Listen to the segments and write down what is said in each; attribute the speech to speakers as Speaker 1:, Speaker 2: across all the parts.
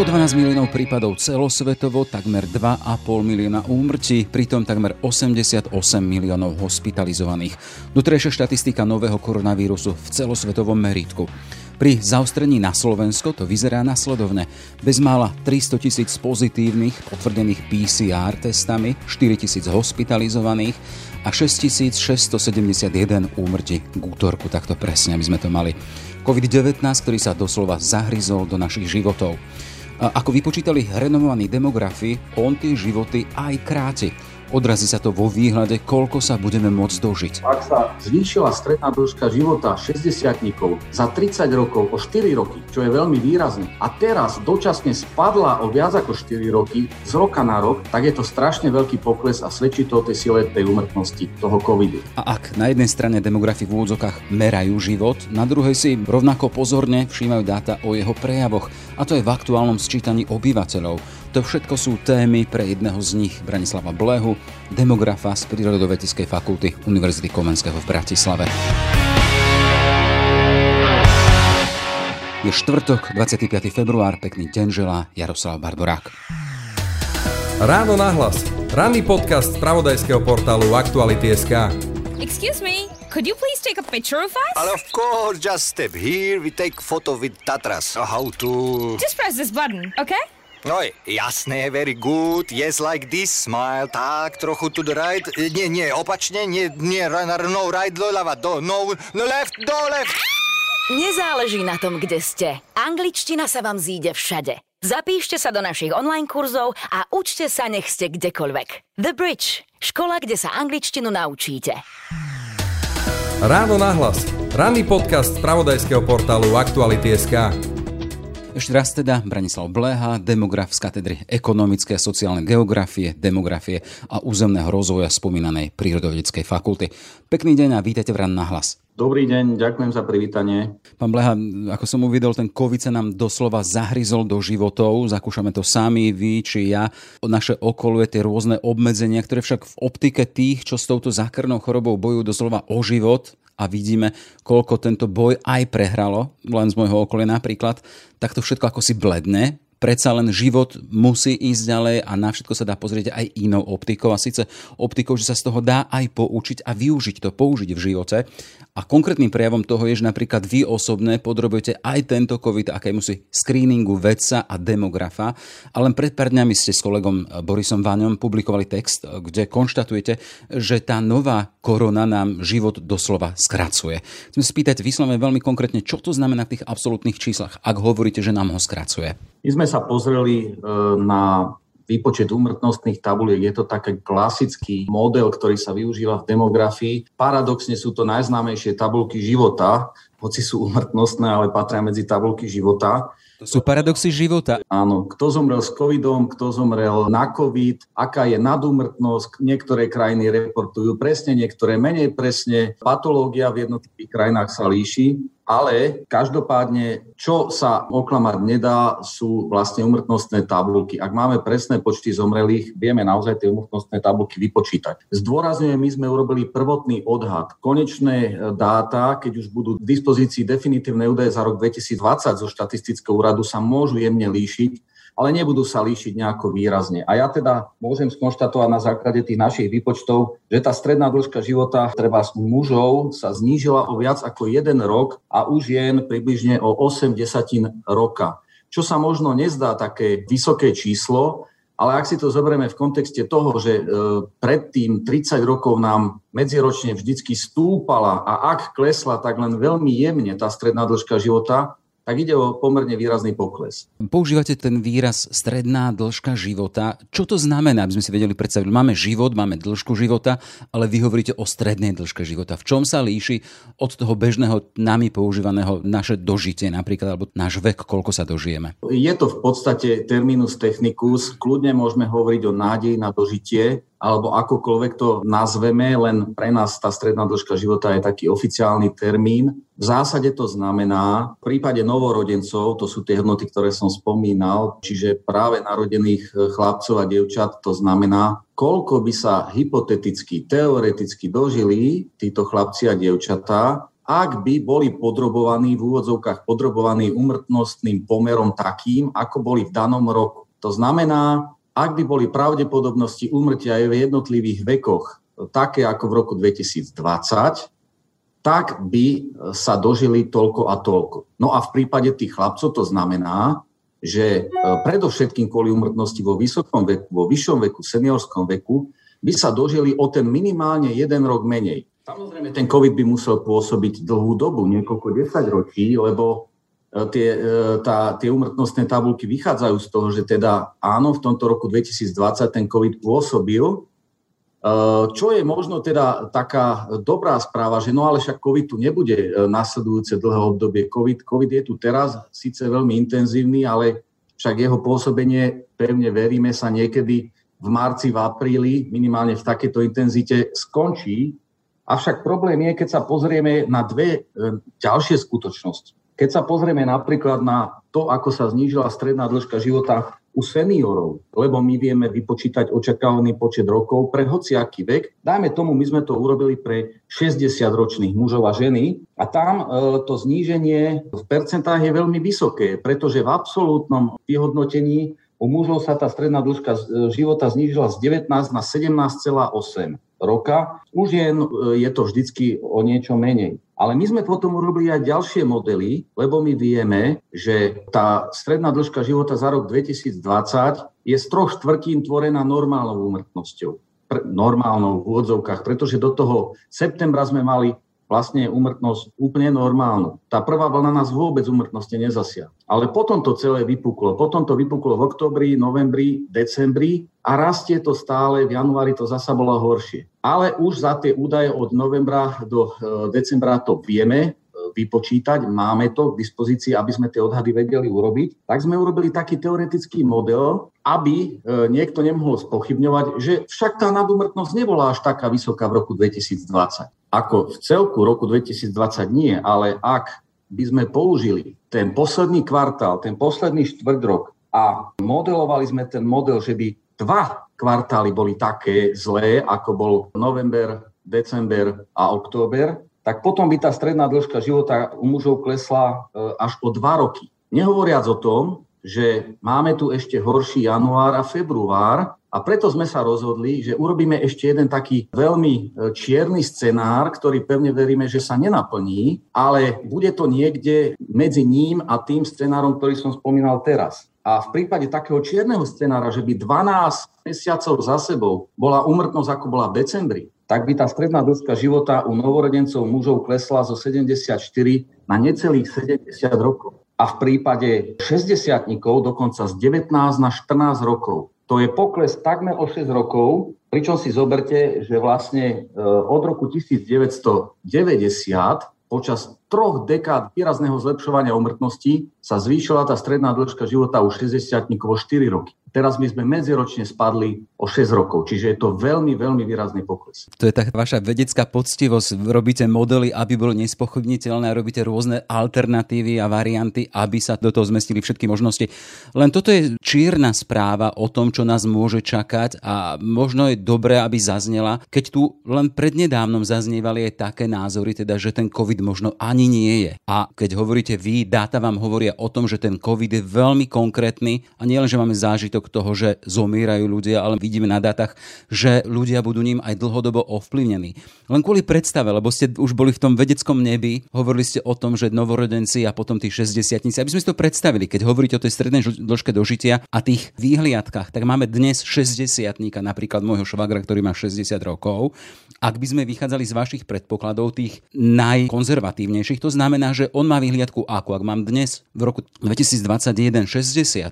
Speaker 1: 112 miliónov prípadov celosvetovo, takmer 2,5 milióna úmrtí, pritom takmer 88 miliónov hospitalizovaných. Doterajšia štatistika nového koronavírusu v celosvetovom meritku. Pri zaostrení na Slovensko to vyzerá nasledovne. Bezmála 300 tisíc pozitívnych potvrdených PCR testami, 4 tisíc hospitalizovaných a 6671 úmrtí k útorku, takto presne, aby sme to mali. COVID-19, ktorý sa doslova zahryzol do našich životov. Ako vypočítali renomovaní demografi, on tie životy aj kráti. Odrazí sa to vo výhľade, koľko sa budeme môcť dožiť.
Speaker 2: Ak sa zvýšila stredná dĺžka života 60 za 30 rokov o 4 roky, čo je veľmi výrazné, a teraz dočasne spadla o viac ako 4 roky z roka na rok, tak je to strašne veľký pokles a svedčí to o tej sile tej umrtnosti toho covidu.
Speaker 1: A ak na jednej strane demografi v úvodzokách merajú život, na druhej si rovnako pozorne všímajú dáta o jeho prejavoch, a to je v aktuálnom sčítaní obyvateľov. To všetko sú témy pre jedného z nich, Branislava Blehu, demografa z Prírodovedeckej fakulty Univerzity Komenského v Bratislave. Je štvrtok, 25. február, pekný deň želá Jaroslav Barborák.
Speaker 3: Ráno nahlas. Ranný podcast z pravodajského portálu Aktuality.sk
Speaker 4: Excuse me, could you please take a picture of us?
Speaker 5: Ale of course, just step here, we take photo with Tatras. How to...
Speaker 4: Just press this button, okay?
Speaker 5: No jasné, very good. Yes, like this, smile. Tak, trochu to the right. Nie, nie, opačne, nie, nie, no, right, doľava, do, no, no left, do, left.
Speaker 6: Nezáleží na tom, kde ste. Angličtina sa vám zíde všade. Zapíšte sa do našich online kurzov a učte sa, nech ste kdekoľvek. The Bridge. Škola, kde sa angličtinu naučíte.
Speaker 3: Ráno nahlas. Ranný podcast z pravodajského portálu Aktuality.sk.
Speaker 1: Ešte raz teda Branislav Bleha, demograf z katedry ekonomické a sociálnej geografie, demografie a územného rozvoja spomínanej prírodovedeckej fakulty. Pekný deň a vítajte v Ran na hlas.
Speaker 2: Dobrý deň, ďakujem za privítanie.
Speaker 1: Pán Bleha, ako som uvidel, ten COVID sa nám doslova zahryzol do životov, zakúšame to sami, vy či ja. Naše okoluje tie rôzne obmedzenia, ktoré však v optike tých, čo s touto zákernou chorobou bojujú doslova o život, a vidíme, koľko tento boj aj prehralo, len z môjho okolia napríklad, tak to všetko ako si bledne, predsa len život musí ísť ďalej a na všetko sa dá pozrieť aj inou optikou a síce optikou, že sa z toho dá aj poučiť a využiť to, použiť v živote. A konkrétnym prejavom toho je, že napríklad vy osobne podrobujete aj tento COVID akému si screeningu vedca a demografa. A len pred pár dňami ste s kolegom Borisom Váňom publikovali text, kde konštatujete, že tá nová korona nám život doslova skracuje. Chcem spýtať vyslovene veľmi konkrétne, čo to znamená v tých absolútnych číslach, ak hovoríte, že nám ho skracuje.
Speaker 2: My sme sa pozreli e, na výpočet úmrtnostných tabuliek. Je to taký klasický model, ktorý sa využíva v demografii. Paradoxne sú to najznámejšie tabulky života, hoci sú úmrtnostné, ale patria medzi tabulky života.
Speaker 1: To sú paradoxy života.
Speaker 2: Áno, kto zomrel s covidom, kto zomrel na covid, aká je nadúmrtnosť, niektoré krajiny reportujú presne, niektoré menej presne. Patológia v jednotlivých krajinách sa líši ale každopádne, čo sa oklamať nedá, sú vlastne umrtnostné tabulky. Ak máme presné počty zomrelých, vieme naozaj tie umrtnostné tabulky vypočítať. Zdôrazňujem, my sme urobili prvotný odhad. Konečné dáta, keď už budú v dispozícii definitívne údaje za rok 2020 zo štatistického úradu, sa môžu jemne líšiť ale nebudú sa líšiť nejako výrazne. A ja teda môžem skonštatovať na základe tých našich výpočtov, že tá stredná dĺžka života treba u mužov sa znížila o viac ako jeden rok a u žien približne o 8 desatín roka. Čo sa možno nezdá také vysoké číslo, ale ak si to zoberieme v kontexte toho, že e, predtým 30 rokov nám medziročne vždycky stúpala a ak klesla, tak len veľmi jemne tá stredná dĺžka života, tak ide o pomerne výrazný pokles.
Speaker 1: Používate ten výraz stredná dĺžka života. Čo to znamená, aby sme si vedeli predstaviť? Máme život, máme dĺžku života, ale vy hovoríte o strednej dĺžke života. V čom sa líši od toho bežného nami používaného naše dožitie napríklad, alebo náš vek, koľko sa dožijeme?
Speaker 2: Je to v podstate terminus technicus. Kľudne môžeme hovoriť o nádeji na dožitie, alebo akokoľvek to nazveme, len pre nás tá stredná dĺžka života je taký oficiálny termín. V zásade to znamená, v prípade novorodencov, to sú tie hodnoty, ktoré som spomínal, čiže práve narodených chlapcov a dievčat, to znamená, koľko by sa hypoteticky, teoreticky dožili títo chlapci a dievčatá, ak by boli podrobovaní, v úvodzovkách podrobovaní umrtnostným pomerom takým, ako boli v danom roku. To znamená, ak by boli pravdepodobnosti úmrtia aj v jednotlivých vekoch také ako v roku 2020, tak by sa dožili toľko a toľko. No a v prípade tých chlapcov to znamená, že e, predovšetkým kvôli umrtnosti vo vysokom veku, vo vyššom veku, seniorskom veku, by sa dožili o ten minimálne jeden rok menej. Samozrejme, ten COVID by musel pôsobiť dlhú dobu, niekoľko desaťročí, lebo tie, e, tá, tie umrtnostné tabulky vychádzajú z toho, že teda áno, v tomto roku 2020 ten COVID pôsobil, e, čo je možno teda taká dobrá správa, že no ale však COVID tu nebude nasledujúce dlhé obdobie. COVID, COVID je tu teraz, síce veľmi intenzívny, ale však jeho pôsobenie, pevne veríme, sa niekedy v marci, v apríli, minimálne v takejto intenzite, skončí. Avšak problém je, keď sa pozrieme na dve e, ďalšie skutočnosti. Keď sa pozrieme napríklad na to, ako sa znížila stredná dĺžka života u seniorov, lebo my vieme vypočítať očakávaný počet rokov pre hociaký vek. Dajme tomu, my sme to urobili pre 60-ročných mužov a ženy a tam e, to zníženie v percentách je veľmi vysoké, pretože v absolútnom vyhodnotení u mužov sa tá stredná dĺžka e, života znížila z 19 na 17,8 roka. U žien e, je to vždycky o niečo menej. Ale my sme potom urobili aj ďalšie modely, lebo my vieme, že tá stredná dĺžka života za rok 2020 je z troch štvrtín tvorená normálnou úmrtnosťou. Normálnou v úvodzovkách, pretože do toho septembra sme mali vlastne úmrtnosť úplne normálnu. Tá prvá vlna nás vôbec úmrtnosti nezasia. Ale potom to celé vypuklo. Potom to vypuklo v oktobri, novembri, decembri a rastie to stále. V januári to zasa bolo horšie. Ale už za tie údaje od novembra do e, decembra to vieme vypočítať, máme to k dispozícii, aby sme tie odhady vedeli urobiť, tak sme urobili taký teoretický model, aby e, niekto nemohol spochybňovať, že však tá nadúmrtnosť nebola až taká vysoká v roku 2020. Ako v celku roku 2020 nie, ale ak by sme použili ten posledný kvartál, ten posledný štvrť rok a modelovali sme ten model, že by dva kvartály boli také zlé, ako bol november, december a október, tak potom by tá stredná dĺžka života u mužov klesla e, až o dva roky. Nehovoriac o tom, že máme tu ešte horší január a február a preto sme sa rozhodli, že urobíme ešte jeden taký veľmi e, čierny scenár, ktorý pevne veríme, že sa nenaplní, ale bude to niekde medzi ním a tým scenárom, ktorý som spomínal teraz. A v prípade takého čierneho scenára, že by 12 mesiacov za sebou bola úmrtnosť, ako bola v decembri, tak by tá stredná dĺžka života u novorodencov mužov klesla zo 74 na necelých 70 rokov. A v prípade 60 dokonca z 19 na 14 rokov. To je pokles takmer o 6 rokov, pričom si zoberte, že vlastne e, od roku 1990 počas troch dekád výrazného zlepšovania umrtnosti sa zvýšila tá stredná dĺžka života u 60 o 4 roky. Teraz my sme medziročne spadli o 6 rokov, čiže je to veľmi, veľmi výrazný pokles.
Speaker 1: To je taká vaša vedecká poctivosť. Robíte modely, aby bolo nespochybniteľné robíte rôzne alternatívy a varianty, aby sa do toho zmestili všetky možnosti. Len toto je čierna správa o tom, čo nás môže čakať a možno je dobré, aby zaznela, keď tu len prednedávnom zaznievali aj také názory, teda, že ten COVID možno ani nie je. A keď hovoríte vy, dáta vám hovoria o tom, že ten COVID je veľmi konkrétny a nielen, že máme zážitok výsledok toho, že zomierajú ľudia, ale vidíme na dátach, že ľudia budú ním aj dlhodobo ovplyvnení. Len kvôli predstave, lebo ste už boli v tom vedeckom nebi, hovorili ste o tom, že novorodenci a potom tí 60 aby sme si to predstavili, keď hovoríte o tej strednej dĺžke dožitia a tých výhliadkách, tak máme dnes 60 napríklad môjho švagra, ktorý má 60 rokov. Ak by sme vychádzali z vašich predpokladov, tých najkonzervatívnejších, to znamená, že on má výhliadku ako ak mám dnes v roku 2021 60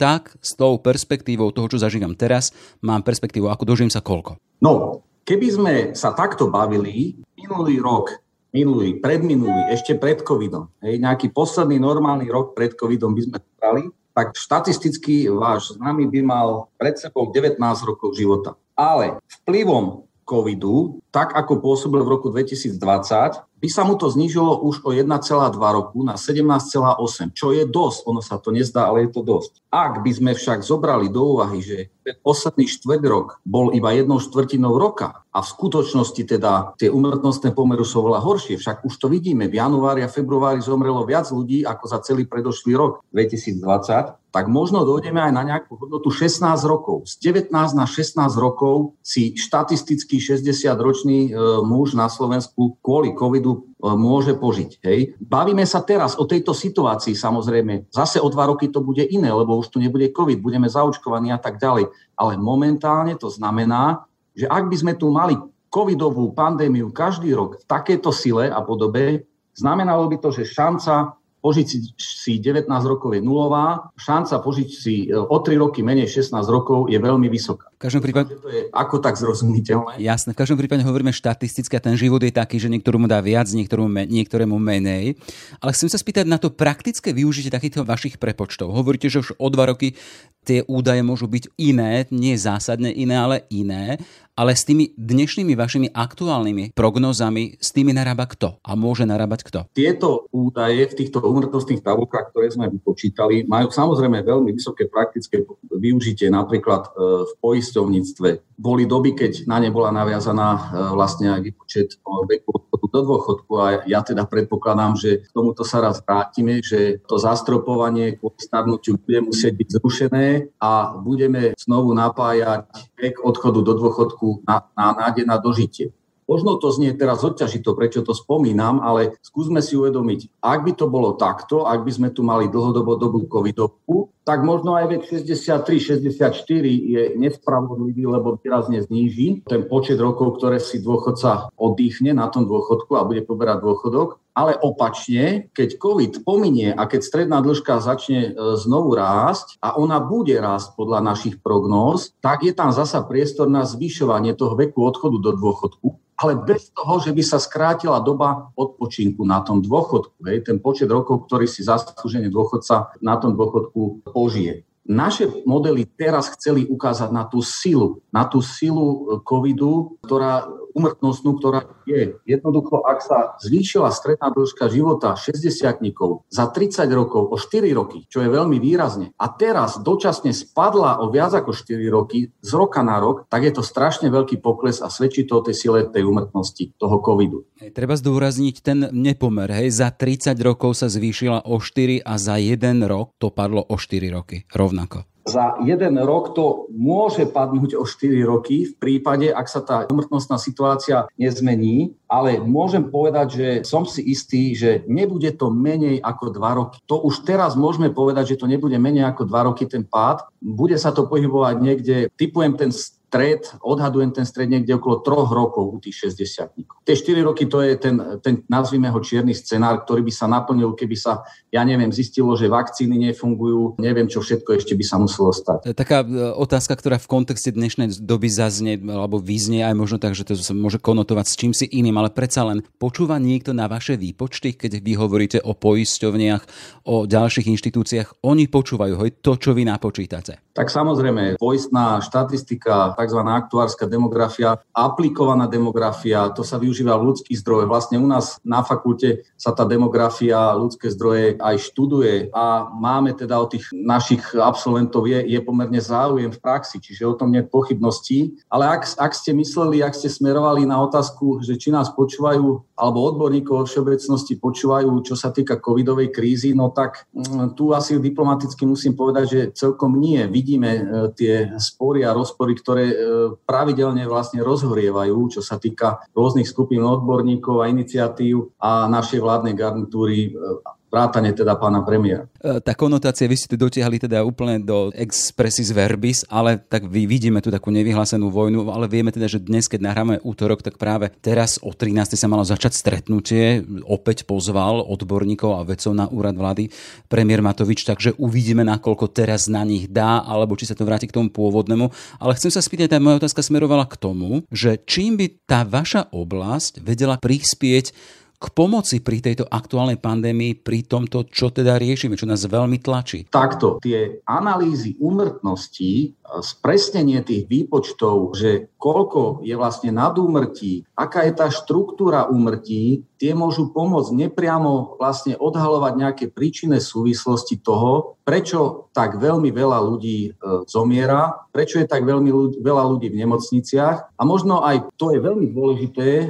Speaker 1: tak s tou perspektívou toho, čo zažívam teraz, mám perspektívu, ako dožijem sa koľko?
Speaker 2: No, keby sme sa takto bavili, minulý rok, minulý, predminulý, ešte pred covidom, hej, nejaký posledný normálny rok pred covidom by sme brali, tak štatisticky váš známy by mal pred sebou 19 rokov života. Ale vplyvom covidu, tak ako pôsobil v roku 2020, by sa mu to znížilo už o 1,2 roku na 17,8, čo je dosť. Ono sa to nezdá, ale je to dosť. Ak by sme však zobrali do úvahy, že ten posledný štvrť rok bol iba jednou štvrtinou roka a v skutočnosti teda tie umrtnostné pomery sú veľa horšie, však už to vidíme, v januári a februári zomrelo viac ľudí ako za celý predošlý rok 2020, tak možno dojdeme aj na nejakú hodnotu 16 rokov. Z 19 na 16 rokov si štatistický 60-ročný e, muž na Slovensku kvôli covidu e, môže požiť. Hej. Bavíme sa teraz o tejto situácii samozrejme. Zase o dva roky to bude iné, lebo už tu nebude covid, budeme zaočkovaní a tak ďalej. Ale momentálne to znamená, že ak by sme tu mali covidovú pandémiu každý rok v takejto sile a podobe, znamenalo by to, že šanca požiť si, si 19 rokov je nulová, šanca požiť si e, o 3 roky menej 16 rokov je veľmi vysoká.
Speaker 1: V každom prípade...
Speaker 2: To je ako tak zrozumiteľné?
Speaker 1: Jasné, v každom prípade hovoríme štatisticky a ten život je taký, že niektorému dá viac, niektorému, niektorému menej. Ale chcem sa spýtať na to praktické využitie takýchto vašich prepočtov. Hovoríte, že už o dva roky tie údaje môžu byť iné, nie zásadne iné, ale iné ale s tými dnešnými vašimi aktuálnymi prognózami, s tými narába kto? A môže narábať kto?
Speaker 2: Tieto údaje v týchto úmrtnostných tabulkách, ktoré sme vypočítali, majú samozrejme veľmi vysoké praktické využitie napríklad e, v poisťovníctve. Boli doby, keď na ne bola naviazaná e, vlastne aj výpočet veku odchodu do dôchodku a ja teda predpokladám, že k tomuto sa raz vrátime, že to zastropovanie kvôli starnutiu bude musieť byť zrušené a budeme znovu napájať vek odchodu do dôchodku na, na nádej na dožitie. Možno to znie teraz odťažito, prečo to spomínam, ale skúsme si uvedomiť, ak by to bolo takto, ak by sme tu mali dlhodobo dobu covidovku, tak možno aj vek 63-64 je nespravodlivý, lebo výrazne zníži ten počet rokov, ktoré si dôchodca oddychne na tom dôchodku a bude poberať dôchodok. Ale opačne, keď COVID pominie a keď stredná dĺžka začne e, znovu rásť a ona bude rásť podľa našich prognóz, tak je tam zasa priestor na zvyšovanie toho veku odchodu do dôchodku ale bez toho, že by sa skrátila doba odpočinku na tom dôchodku. Hej, ten počet rokov, ktorý si zaslúženie dôchodca na tom dôchodku požije. Naše modely teraz chceli ukázať na tú silu, na tú silu covidu, ktorá umrtnostnú, ktorá je. Jednoducho, ak sa zvýšila stredná dĺžka života 60 za 30 rokov o 4 roky, čo je veľmi výrazne, a teraz dočasne spadla o viac ako 4 roky z roka na rok, tak je to strašne veľký pokles a svedčí to o tej sile tej umrtnosti, toho covidu.
Speaker 1: Hej, treba zdôrazniť ten nepomer. Hej, za 30 rokov sa zvýšila o 4 a za 1 rok to padlo o 4 roky rovnako
Speaker 2: za jeden rok to môže padnúť o 4 roky v prípade, ak sa tá umrtnostná situácia nezmení, ale môžem povedať, že som si istý, že nebude to menej ako 2 roky. To už teraz môžeme povedať, že to nebude menej ako 2 roky ten pád. Bude sa to pohybovať niekde, typujem ten stred, odhadujem ten stred niekde okolo troch rokov u tých 60 Tie 4 roky to je ten, ten nazvime ho čierny scenár, ktorý by sa naplnil, keby sa, ja neviem, zistilo, že vakcíny nefungujú, neviem, čo všetko ešte by sa muselo stať.
Speaker 1: Taká e, otázka, ktorá v kontexte dnešnej doby zaznie, alebo vyznie aj možno tak, že to sa môže konotovať s čím si iným, ale predsa len počúva niekto na vaše výpočty, keď vy hovoríte o poisťovniach, o ďalších inštitúciách, oni počúvajú hoj, to, čo vy napočítate.
Speaker 2: Tak samozrejme, poistná štatistika, tzv. aktuárska demografia, aplikovaná demografia, to sa využíva v ľudských zdrojoch. Vlastne u nás na fakulte sa tá demografia, ľudské zdroje aj študuje a máme teda o tých našich absolventov je, je pomerne záujem v praxi, čiže o tom nie pochybností. Ale ak, ak ste mysleli, ak ste smerovali na otázku, že či nás počúvajú, alebo odborníkov vo všeobecnosti počúvajú, čo sa týka covidovej krízy, no tak mm, tu asi diplomaticky musím povedať, že celkom nie. Vidíme e, tie spory a rozpory, ktoré pravidelne vlastne rozhrievajú, čo sa týka rôznych skupín odborníkov a iniciatív a našej vládnej garnitúry e, vrátane teda pána premiéra.
Speaker 1: E, tá konotácia, vy ste dotiahli teda úplne do expressis verbis, ale tak vy vidíme tu takú nevyhlásenú vojnu, ale vieme teda, že dnes, keď nahráme útorok, tak práve teraz o 13. sa malo začať stretnutie, opäť pozval odborníkov a vedcov na úrad vlády premiér Matovič, takže uvidíme, nakoľko teraz na nich dá, alebo či sa to vráti k tomu pôvodnému. Ale chcem sa spýtať, tá moja otázka smerovala k tomu, že čím by tá vaša oblasť vedela prispieť k pomoci pri tejto aktuálnej pandémii, pri tomto, čo teda riešime, čo nás veľmi tlačí?
Speaker 2: Takto, tie analýzy úmrtností, spresnenie tých výpočtov, že koľko je vlastne nadúmrtí, aká je tá štruktúra úmrtí, tie môžu pomôcť nepriamo vlastne odhalovať nejaké príčinné súvislosti toho, prečo tak veľmi veľa ľudí e, zomiera, prečo je tak veľmi ľudí, veľa ľudí v nemocniciach a možno aj to je veľmi dôležité, e,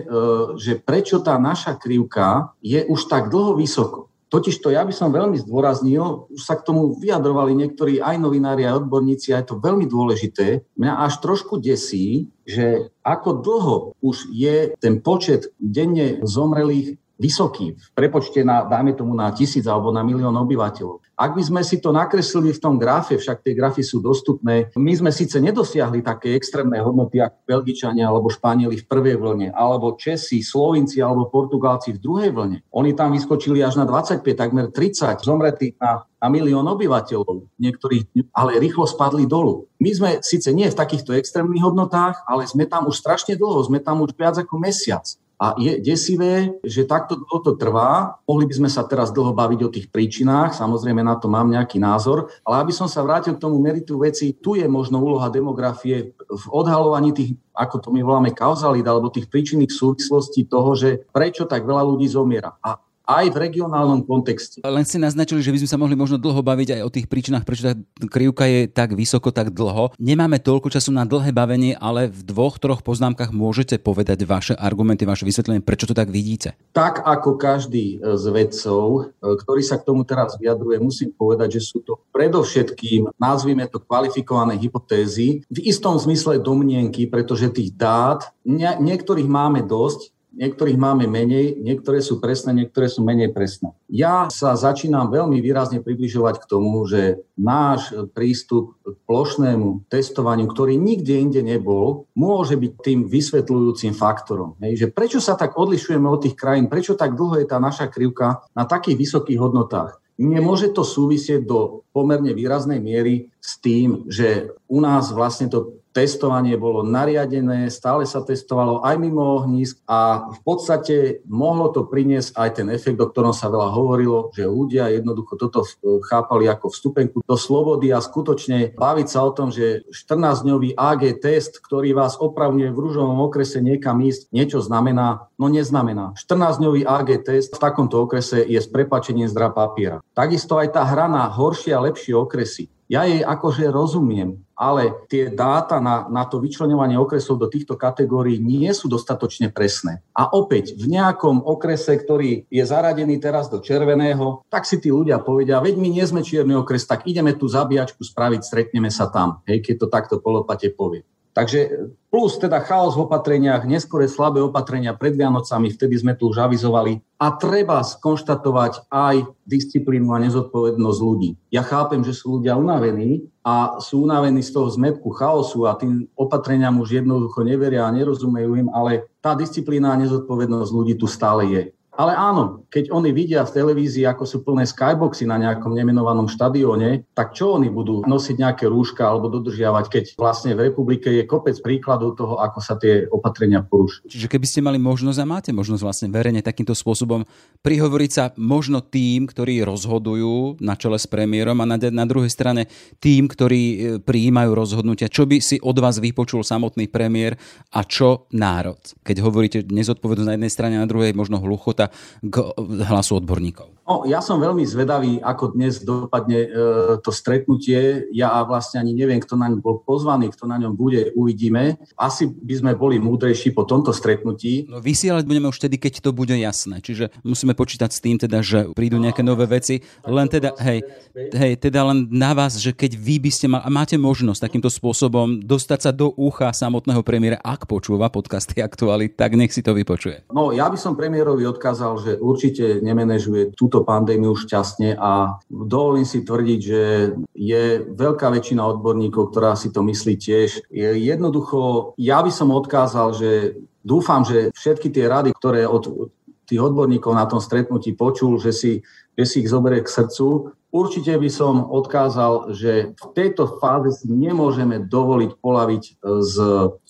Speaker 2: že prečo tá naša krivka je už tak dlho vysoko. Totiž to ja by som veľmi zdôraznil, už sa k tomu vyjadrovali niektorí aj novinári, aj odborníci, a je to veľmi dôležité. Mňa až trošku desí, že ako dlho už je ten počet denne zomrelých vysoký v prepočte na, dajme tomu, na tisíc alebo na milión obyvateľov. Ak by sme si to nakreslili v tom grafe, však tie grafy sú dostupné, my sme síce nedosiahli také extrémne hodnoty ako Belgičania alebo Španieli v prvej vlne, alebo Česi, Slovinci alebo Portugálci v druhej vlne. Oni tam vyskočili až na 25, takmer 30 zomretých na, na milión obyvateľov, niektorí ale rýchlo spadli dolu. My sme síce nie v takýchto extrémnych hodnotách, ale sme tam už strašne dlho, sme tam už viac ako mesiac. A je desivé, že takto dlho to trvá. Mohli by sme sa teraz dlho baviť o tých príčinách, samozrejme na to mám nejaký názor, ale aby som sa vrátil k tomu meritu veci, tu je možno úloha demografie v odhalovaní tých, ako to my voláme kauzalít, alebo tých príčinných súvislostí toho, že prečo tak veľa ľudí zomiera. A aj v regionálnom kontexte.
Speaker 1: Len ste naznačili, že by sme sa mohli možno dlho baviť aj o tých príčinách, prečo tá krivka je tak vysoko, tak dlho. Nemáme toľko času na dlhé bavenie, ale v dvoch, troch poznámkach môžete povedať vaše argumenty, vaše vysvetlenie, prečo to tak vidíte.
Speaker 2: Tak ako každý z vedcov, e, ktorý sa k tomu teraz vyjadruje, musím povedať, že sú to predovšetkým, nazvime to kvalifikované hypotézy, v istom zmysle domnienky, pretože tých dát, niektorých máme dosť, niektorých máme menej, niektoré sú presné, niektoré sú menej presné. Ja sa začínam veľmi výrazne približovať k tomu, že náš prístup k plošnému testovaniu, ktorý nikde inde nebol, môže byť tým vysvetľujúcim faktorom. Hej, že prečo sa tak odlišujeme od tých krajín, prečo tak dlho je tá naša krivka na takých vysokých hodnotách. Nemôže to súvisieť do pomerne výraznej miery s tým, že u nás vlastne to testovanie bolo nariadené, stále sa testovalo aj mimo ohnízk a v podstate mohlo to priniesť aj ten efekt, o ktorom sa veľa hovorilo, že ľudia jednoducho toto chápali ako vstupenku do slobody a skutočne baviť sa o tom, že 14-dňový AG test, ktorý vás opravňuje v rúžovom okrese niekam ísť, niečo znamená, no neznamená. 14-dňový AG test v takomto okrese je s prepačením zdra papiera. Takisto aj tá hra na horšie a lepšie okresy. Ja jej akože rozumiem, ale tie dáta na, na to vyčlenovanie okresov do týchto kategórií nie sú dostatočne presné. A opäť, v nejakom okrese, ktorý je zaradený teraz do červeného, tak si tí ľudia povedia, veď my nie sme čierny okres, tak ideme tú zabíjačku spraviť, stretneme sa tam, hej, keď to takto polopate povie. Takže plus teda chaos v opatreniach, neskore slabé opatrenia pred Vianocami, vtedy sme tu už avizovali. A treba skonštatovať aj disciplínu a nezodpovednosť ľudí. Ja chápem, že sú ľudia unavení a sú unavení z toho zmetku chaosu a tým opatreniam už jednoducho neveria a nerozumejú im, ale tá disciplína a nezodpovednosť ľudí tu stále je. Ale áno, keď oni vidia v televízii, ako sú plné skyboxy na nejakom nemenovanom štadióne, tak čo oni budú nosiť nejaké rúška alebo dodržiavať, keď vlastne v republike je kopec príkladov toho, ako sa tie opatrenia porušujú.
Speaker 1: Čiže keby ste mali možnosť a máte možnosť vlastne verejne takýmto spôsobom prihovoriť sa možno tým, ktorí rozhodujú na čele s premiérom a na, na druhej strane tým, ktorí e, prijímajú rozhodnutia, čo by si od vás vypočul samotný premiér a čo národ. Keď hovoríte nezodpovednosť na jednej strane a na druhej možno hluchota, k hlasu odborníkov?
Speaker 2: No, ja som veľmi zvedavý, ako dnes dopadne e, to stretnutie. Ja vlastne ani neviem, kto na ňom bol pozvaný, kto na ňom bude, uvidíme. Asi by sme boli múdrejší po tomto stretnutí.
Speaker 1: No, vysielať budeme už vtedy, keď to bude jasné. Čiže musíme počítať s tým, teda, že prídu nejaké nové veci. Len teda, hej, hej, teda len na vás, že keď vy by ste mali, a máte možnosť takýmto spôsobom dostať sa do ucha samotného premiéra, ak počúva podcasty aktuály, tak nech si to vypočuje.
Speaker 2: No, ja by som premiérovi odkázal, že určite nemenežuje túto túto pandémiu šťastne a dovolím si tvrdiť, že je veľká väčšina odborníkov, ktorá si to myslí tiež. Je jednoducho, ja by som odkázal, že dúfam, že všetky tie rady, ktoré od tých odborníkov na tom stretnutí počul, že si, že si ich zoberie k srdcu, Určite by som odkázal, že v tejto fáze si nemôžeme dovoliť polaviť z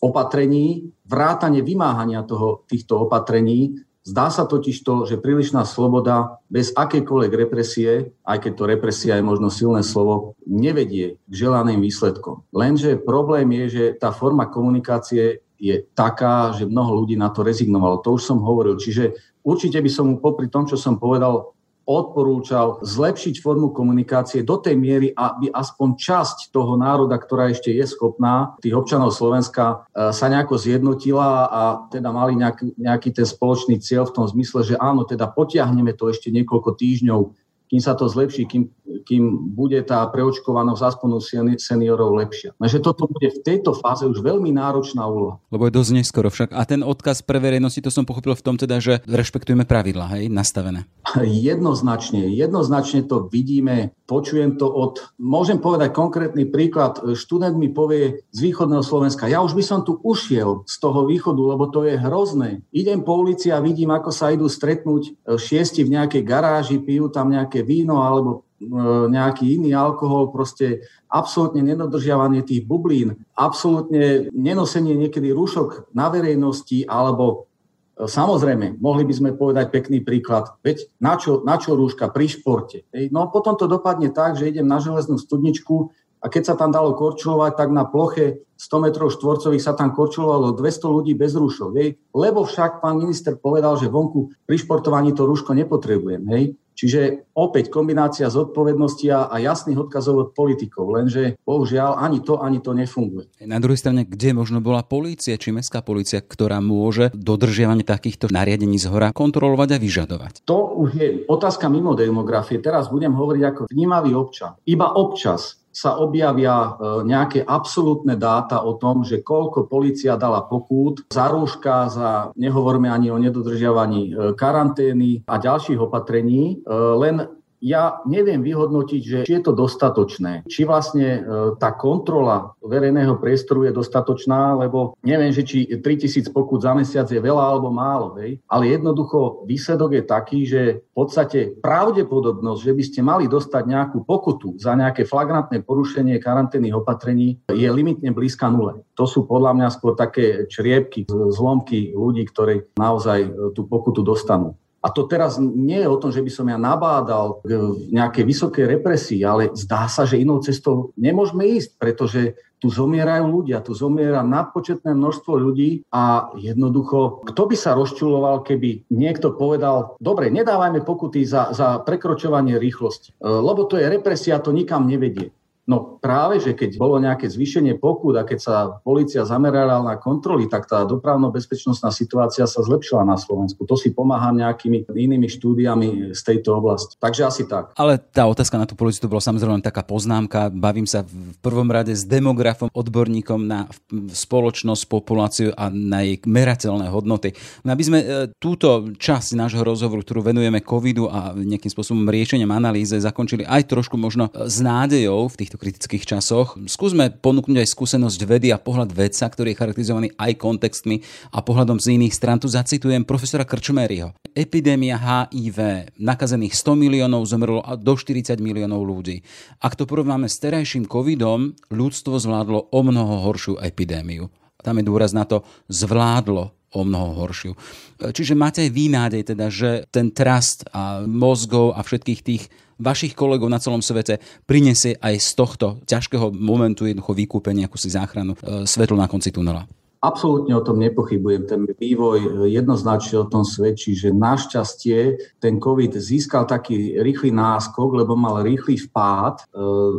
Speaker 2: opatrení, vrátanie vymáhania toho, týchto opatrení Zdá sa totiž to, že prílišná sloboda bez akejkoľvek represie, aj keď to represia je možno silné slovo, nevedie k želaným výsledkom. Lenže problém je, že tá forma komunikácie je taká, že mnoho ľudí na to rezignovalo. To už som hovoril. Čiže určite by som mu popri tom, čo som povedal, odporúčal zlepšiť formu komunikácie do tej miery, aby aspoň časť toho národa, ktorá ešte je schopná, tých občanov Slovenska, e, sa nejako zjednotila a teda mali nejaký, nejaký ten spoločný cieľ v tom zmysle, že áno, teda potiahneme to ešte niekoľko týždňov kým sa to zlepší, kým, kým bude tá preočkovanosť aspoň u seniorov lepšia. Takže toto bude v tejto fáze už veľmi náročná úloha.
Speaker 1: Lebo je dosť neskoro však. A ten odkaz pre verejnosti, to som pochopil v tom teda, že rešpektujeme pravidla, hej, nastavené.
Speaker 2: Jednoznačne, jednoznačne to vidíme, počujem to od, môžem povedať konkrétny príklad, študent mi povie z východného Slovenska, ja už by som tu ušiel z toho východu, lebo to je hrozné. Idem po ulici a vidím, ako sa idú stretnúť e, šiesti v nejakej garáži, pijú tam nejaké víno alebo e, nejaký iný alkohol, proste absolútne nedodržiavanie tých bublín, absolútne nenosenie niekedy rúšok na verejnosti, alebo e, samozrejme, mohli by sme povedať pekný príklad, veď na čo, na čo rúška pri športe. No potom to dopadne tak, že idem na železnú studničku a keď sa tam dalo korčulovať, tak na ploche 100 metrov štvorcových sa tam korčulovalo 200 ľudí bez rúšok. Hej? Lebo však pán minister povedal, že vonku pri športovaní to rúško nepotrebujem. Hej? Čiže opäť kombinácia zodpovednosti a, a jasných odkazov od politikov, lenže bohužiaľ ani to, ani to nefunguje.
Speaker 1: Na druhej strane, kde možno bola polícia či mestská polícia, ktorá môže dodržiavanie takýchto nariadení z hora kontrolovať a vyžadovať?
Speaker 2: To už je otázka mimo demografie. Teraz budem hovoriť ako vnímavý občan. Iba občas sa objavia e, nejaké absolútne dáta o tom, že koľko policia dala pokút za rúška, za nehovorme ani o nedodržiavaní e, karantény a ďalších opatrení, e, len ja neviem vyhodnotiť, že či je to dostatočné, či vlastne e, tá kontrola verejného priestoru je dostatočná, lebo neviem, že či 3000 pokut za mesiac je veľa alebo málo, hej? ale jednoducho výsledok je taký, že v podstate pravdepodobnosť, že by ste mali dostať nejakú pokutu za nejaké flagrantné porušenie karanténnych opatrení je limitne blízka nule. To sú podľa mňa skôr také čriepky, zlomky ľudí, ktorí naozaj e, tú pokutu dostanú. A to teraz nie je o tom, že by som ja nabádal k nejakej vysokej represii, ale zdá sa, že inou cestou nemôžeme ísť, pretože tu zomierajú ľudia, tu zomiera nadpočetné množstvo ľudí a jednoducho, kto by sa rozčuloval, keby niekto povedal, dobre, nedávajme pokuty za, za prekročovanie rýchlosti, lebo to je represia, to nikam nevedie. No práve, že keď bolo nejaké zvýšenie pokút a keď sa policia zamerala na kontroly, tak tá dopravno-bezpečnostná situácia sa zlepšila na Slovensku. To si pomáha nejakými inými štúdiami z tejto oblasti. Takže asi tak.
Speaker 1: Ale tá otázka na tú policiu to bola samozrejme taká poznámka. Bavím sa v prvom rade s demografom, odborníkom na spoločnosť, populáciu a na jej merateľné hodnoty. No aby sme e, túto časť nášho rozhovoru, ktorú venujeme covidu a nejakým spôsobom riešeniam analýze, zakončili aj trošku možno s nádejou v týchto týchto kritických časoch. Skúsme ponúknuť aj skúsenosť vedy a pohľad vedca, ktorý je charakterizovaný aj kontextmi a pohľadom z iných stran. Tu zacitujem profesora Krčmériho. Epidémia HIV, nakazených 100 miliónov zomrlo do 40 miliónov ľudí. Ak to porovnáme s terajším covidom, ľudstvo zvládlo o mnoho horšiu epidémiu. Tam je dôraz na to, zvládlo o mnoho horšiu. Čiže máte aj výnádej teda, že ten trust a mozgov a všetkých tých vašich kolegov na celom svete prinesie aj z tohto ťažkého momentu jednoducho vykúpenie, ako si záchranu, e, svetlo na konci tunela.
Speaker 2: Absolútne o tom nepochybujem. Ten vývoj jednoznačne o tom svedčí, že našťastie ten COVID získal taký rýchly náskok, lebo mal rýchly vpád e,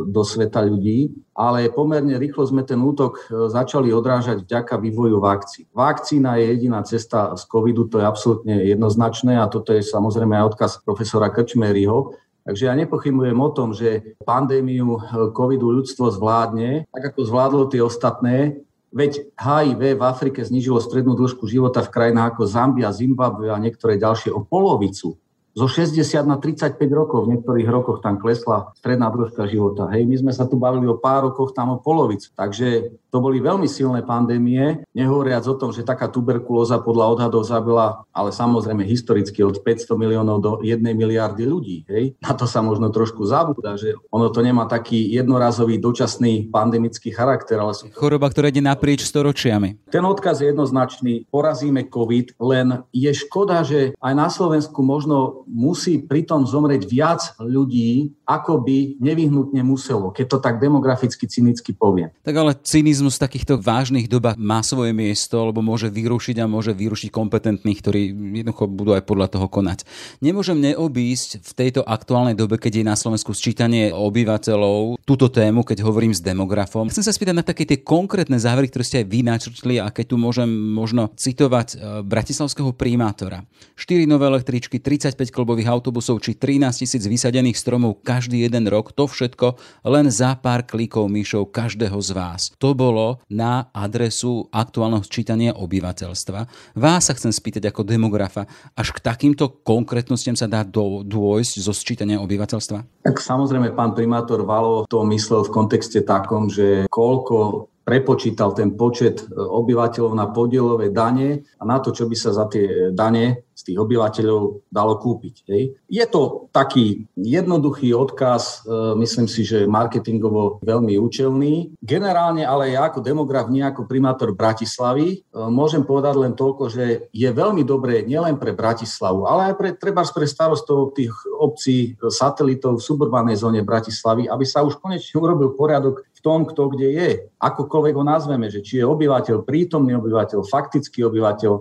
Speaker 2: do sveta ľudí, ale pomerne rýchlo sme ten útok e, začali odrážať vďaka vývoju vakcín. Vakcína je jediná cesta z COVIDu, to je absolútne jednoznačné a toto je samozrejme aj odkaz profesora Krčmeryho, Takže ja nepochybujem o tom, že pandémiu eh, covidu ľudstvo zvládne, tak ako zvládlo tie ostatné, Veď HIV v Afrike znižilo strednú dĺžku života v krajinách ako Zambia, Zimbabwe a niektoré ďalšie o polovicu zo 60 na 35 rokov, v niektorých rokoch tam klesla stredná dĺžka života. Hej, my sme sa tu bavili o pár rokoch, tam o polovicu. Takže to boli veľmi silné pandémie, nehovoriac o tom, že taká tuberkulóza podľa odhadov zabila, ale samozrejme historicky od 500 miliónov do 1 miliardy ľudí. Hej. Na to sa možno trošku zabúda, že ono to nemá taký jednorazový dočasný pandemický charakter, ale sú...
Speaker 1: Choroba, ktorá ide naprieč storočiami.
Speaker 2: Ten odkaz je jednoznačný. Porazíme COVID, len je škoda, že aj na Slovensku možno musí pritom zomrieť viac ľudí, ako by nevyhnutne muselo, keď to tak demograficky cynicky poviem.
Speaker 1: Tak ale cynizmus v takýchto vážnych dobách má svoje miesto, lebo môže vyrušiť a môže vyrušiť kompetentných, ktorí jednoducho budú aj podľa toho konať. Nemôžem neobísť v tejto aktuálnej dobe, keď je na Slovensku sčítanie obyvateľov, túto tému, keď hovorím s demografom. Chcem sa spýtať na také tie konkrétne závery, ktoré ste aj vy načrtli a keď tu môžem možno citovať e, bratislavského primátora. 4 nové električky, 35 klubových autobusov či 13 tisíc vysadených stromov každý jeden rok, to všetko len za pár klikov myšov každého z vás. To bolo na adresu aktuálneho sčítania obyvateľstva. Vás sa chcem spýtať ako demografa, až k takýmto konkrétnostiam sa dá do, dôjsť zo sčítania obyvateľstva?
Speaker 2: Tak samozrejme, pán primátor Valo to myslel v kontexte takom, že koľko prepočítal ten počet e, obyvateľov na podielové dane a na to, čo by sa za tie dane z tých obyvateľov dalo kúpiť. Hej. Je to taký jednoduchý odkaz, e, myslím si, že marketingovo veľmi účelný. Generálne ale ja ako demograf, nie ako primátor Bratislavy, e, môžem povedať len toľko, že je veľmi dobré nielen pre Bratislavu, ale aj pre, treba pre starostov tých obcí, satelitov v suburbanej zóne Bratislavy, aby sa už konečne urobil poriadok tom, kto kde je. Akokoľvek ho nazveme, že či je obyvateľ, prítomný obyvateľ, faktický obyvateľ,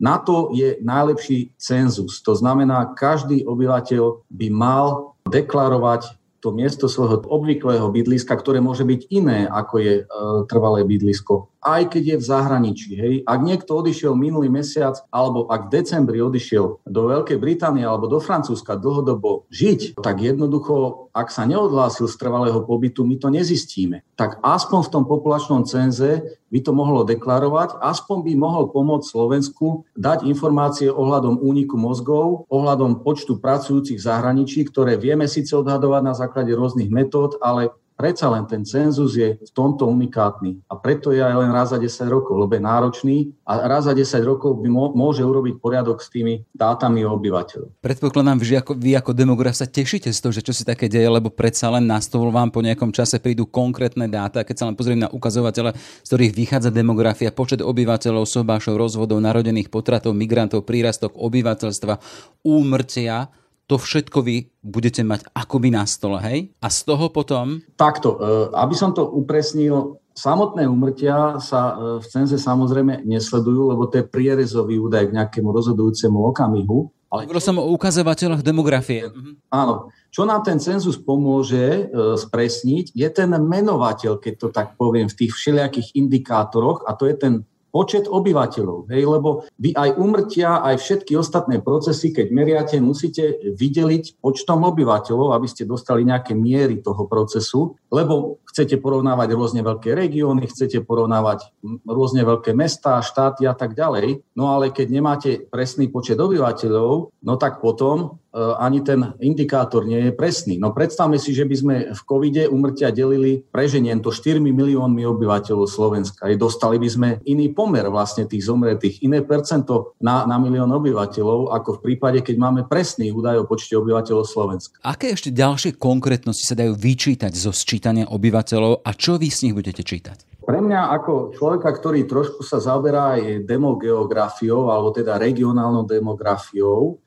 Speaker 2: na to je najlepší cenzus. To znamená, každý obyvateľ by mal deklarovať to miesto svojho obvyklého bydliska, ktoré môže byť iné, ako je e, trvalé bydlisko aj keď je v zahraničí. Hej. Ak niekto odišiel minulý mesiac, alebo ak v decembri odišiel do Veľkej Británie alebo do Francúzska dlhodobo žiť, tak jednoducho, ak sa neodhlásil z trvalého pobytu, my to nezistíme. Tak aspoň v tom populačnom cenze by to mohlo deklarovať, aspoň by mohol pomôcť Slovensku dať informácie ohľadom úniku mozgov, ohľadom počtu pracujúcich v zahraničí, ktoré vieme síce odhadovať na základe rôznych metód, ale Predsa len ten cenzus je v tomto unikátny a preto je aj len raz za 10 rokov, lebo je náročný a raz za 10 rokov by môže urobiť poriadok s tými dátami o obyvateľov.
Speaker 1: Predpokladám, že ako, vy ako demograf sa tešíte z toho, že čo si také deje, lebo predsa len na stôl vám po nejakom čase prídu konkrétne dáta. Keď sa len pozriem na ukazovatele, z ktorých vychádza demografia, počet obyvateľov, sobášov, rozvodov, narodených potratov, migrantov, prírastok obyvateľstva, úmrtia, to všetko vy budete mať akoby na stole, hej? A z toho potom...
Speaker 2: Takto, e, aby som to upresnil, samotné umrtia sa e, v cenze samozrejme nesledujú, lebo to je prierezový údaj k nejakému rozhodujúcemu okamihu.
Speaker 1: Ale Hovoril som o ukazovateľoch demografie.
Speaker 2: Áno. Čo nám ten cenzus pomôže e, spresniť, je ten menovateľ, keď to tak poviem, v tých všelijakých indikátoroch, a to je ten počet obyvateľov. Hej, lebo vy aj umrtia, aj všetky ostatné procesy, keď meriate, musíte vydeliť počtom obyvateľov, aby ste dostali nejaké miery toho procesu, lebo chcete porovnávať rôzne veľké regióny, chcete porovnávať rôzne veľké mestá, štáty a tak ďalej. No ale keď nemáte presný počet obyvateľov, no tak potom ani ten indikátor nie je presný. No predstavme si, že by sme v covide umrtia delili preženiem to 4 miliónmi obyvateľov Slovenska. I dostali by sme iný pomer vlastne tých zomretých, iné percento na, na milión obyvateľov, ako v prípade, keď máme presný údaj o počte obyvateľov Slovenska.
Speaker 1: Aké ešte ďalšie konkrétnosti sa dajú vyčítať zo sčítania obyvateľov a čo vy z nich budete čítať?
Speaker 2: Pre mňa ako človeka, ktorý trošku sa zaoberá aj demogeografiou, alebo teda regionálnou demografiou,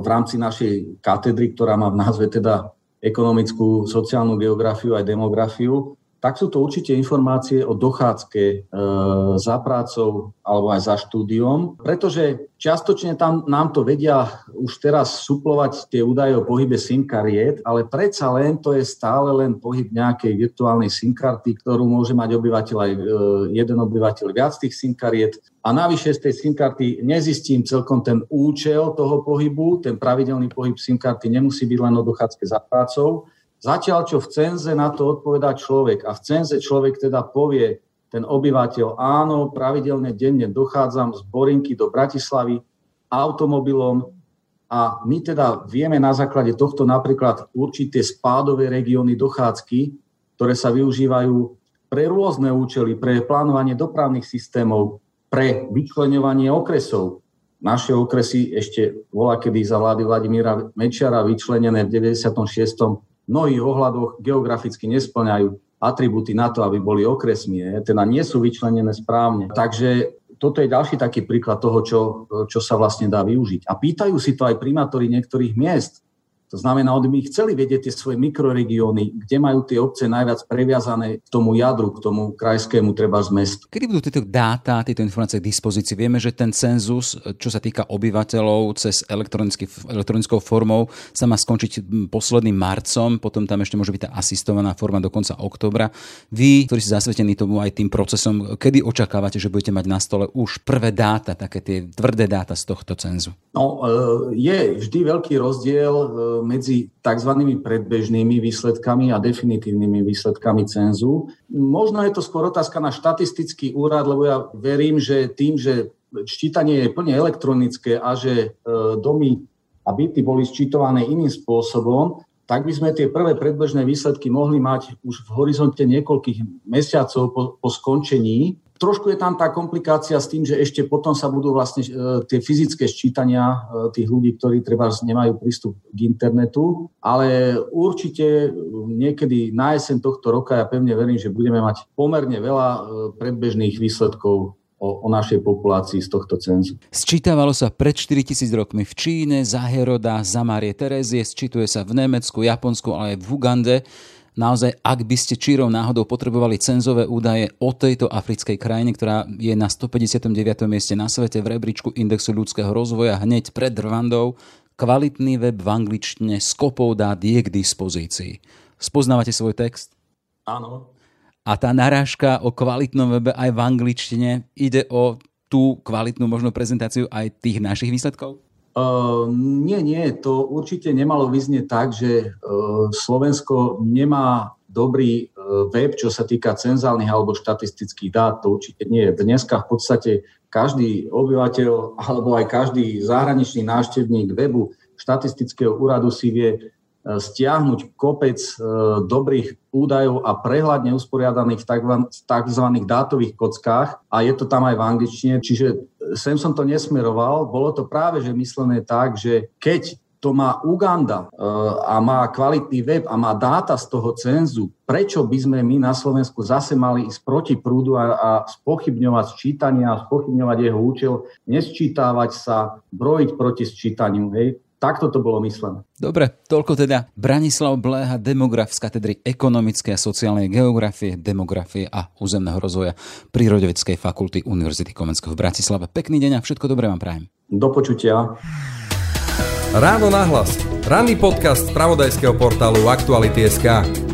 Speaker 2: v rámci našej katedry, ktorá má v názve teda ekonomickú, sociálnu geografiu aj demografiu, tak sú to určite informácie o dochádzke e, za prácou alebo aj za štúdiom, pretože čiastočne tam nám to vedia už teraz suplovať tie údaje o pohybe SIM kariet, ale predsa len to je stále len pohyb nejakej virtuálnej SIM karty, ktorú môže mať obyvateľ aj e, jeden obyvateľ viac tých SIM kariet. A navyše z tej SIM karty nezistím celkom ten účel toho pohybu, ten pravidelný pohyb SIM karty nemusí byť len o dochádzke za prácou, Zatiaľ, čo v cenze na to odpovedá človek a v cenze človek teda povie, ten obyvateľ, áno, pravidelne denne dochádzam z Borinky do Bratislavy automobilom a my teda vieme na základe tohto napríklad určité spádové regióny dochádzky, ktoré sa využívajú pre rôzne účely, pre plánovanie dopravných systémov, pre vyčlenovanie okresov. Naše okresy ešte bola kedy za vlády Vladimíra Mečiara vyčlenené v 96 mnohých ohľadoch geograficky nesplňajú atribúty na to, aby boli okresmi, teda nie sú vyčlenené správne. Takže toto je ďalší taký príklad toho, čo, čo sa vlastne dá využiť. A pýtajú si to aj primátori niektorých miest. To znamená, oni by chceli vedieť tie svoje mikroregióny, kde majú tie obce najviac previazané k tomu jadru, k tomu krajskému treba z mestu.
Speaker 1: Kedy budú tieto dáta, tieto informácie k dispozícii? Vieme, že ten cenzus, čo sa týka obyvateľov cez elektronickou formou, sa má skončiť posledným marcom, potom tam ešte môže byť tá asistovaná forma do konca oktobra. Vy, ktorí ste zasvetení tomu aj tým procesom, kedy očakávate, že budete mať na stole už prvé dáta, také tie tvrdé dáta z tohto cenzu?
Speaker 2: No, e, je vždy veľký rozdiel e, medzi tzv. predbežnými výsledkami a definitívnymi výsledkami cenzu. Možno je to skôr otázka na štatistický úrad, lebo ja verím, že tým, že čítanie je plne elektronické a že e, domy a byty boli sčítované iným spôsobom, tak by sme tie prvé predbežné výsledky mohli mať už v horizonte niekoľkých mesiacov po, po skončení Trošku je tam tá komplikácia s tým, že ešte potom sa budú vlastne e, tie fyzické sčítania e, tých ľudí, ktorí treba nemajú prístup k internetu, ale určite e, niekedy na jeseň tohto roka ja pevne verím, že budeme mať pomerne veľa predbežných výsledkov o, o našej populácii z tohto cenzu.
Speaker 1: Sčítavalo sa pred 4000 rokmi v Číne, za Heroda, za Marie Terezie, sčítuje sa v Nemecku, Japonsku, ale aj v Ugande. Naozaj, ak by ste čírov náhodou potrebovali cenzové údaje o tejto africkej krajine, ktorá je na 159. mieste na svete v rebríčku indexu ľudského rozvoja hneď pred Rwandou, kvalitný web v angličtine s kopou dát je k dispozícii. Spoznávate svoj text?
Speaker 2: Áno.
Speaker 1: A tá narážka o kvalitnom webe aj v angličtine ide o tú kvalitnú možno prezentáciu aj tých našich výsledkov?
Speaker 2: Uh, nie, nie, to určite nemalo vyznieť tak, že uh, Slovensko nemá dobrý uh, web, čo sa týka cenzálnych alebo štatistických dát, to určite nie. Dneska v podstate každý obyvateľ alebo aj každý zahraničný návštevník webu štatistického úradu si vie stiahnuť kopec dobrých údajov a prehľadne usporiadaných v tzv. dátových kockách a je to tam aj v angličtine, čiže sem som to nesmeroval, bolo to práve že myslené tak, že keď to má Uganda e, a má kvalitný web a má dáta z toho cenzu, prečo by sme my na Slovensku zase mali ísť proti prúdu a, a spochybňovať sčítanie a spochybňovať jeho účel, nesčítavať sa, brojiť proti sčítaniu. Hej. Takto to bolo myslené.
Speaker 1: Dobre, toľko teda Branislav Bléha, demograf z katedry ekonomickej a sociálnej geografie, demografie a územného rozvoja Prírodoveckej fakulty Univerzity Komenského v Bratislave. Pekný deň a všetko dobré vám prajem.
Speaker 2: Do počutia.
Speaker 3: Ráno nahlas. Ranný podcast z pravodajského portálu Aktuality.sk.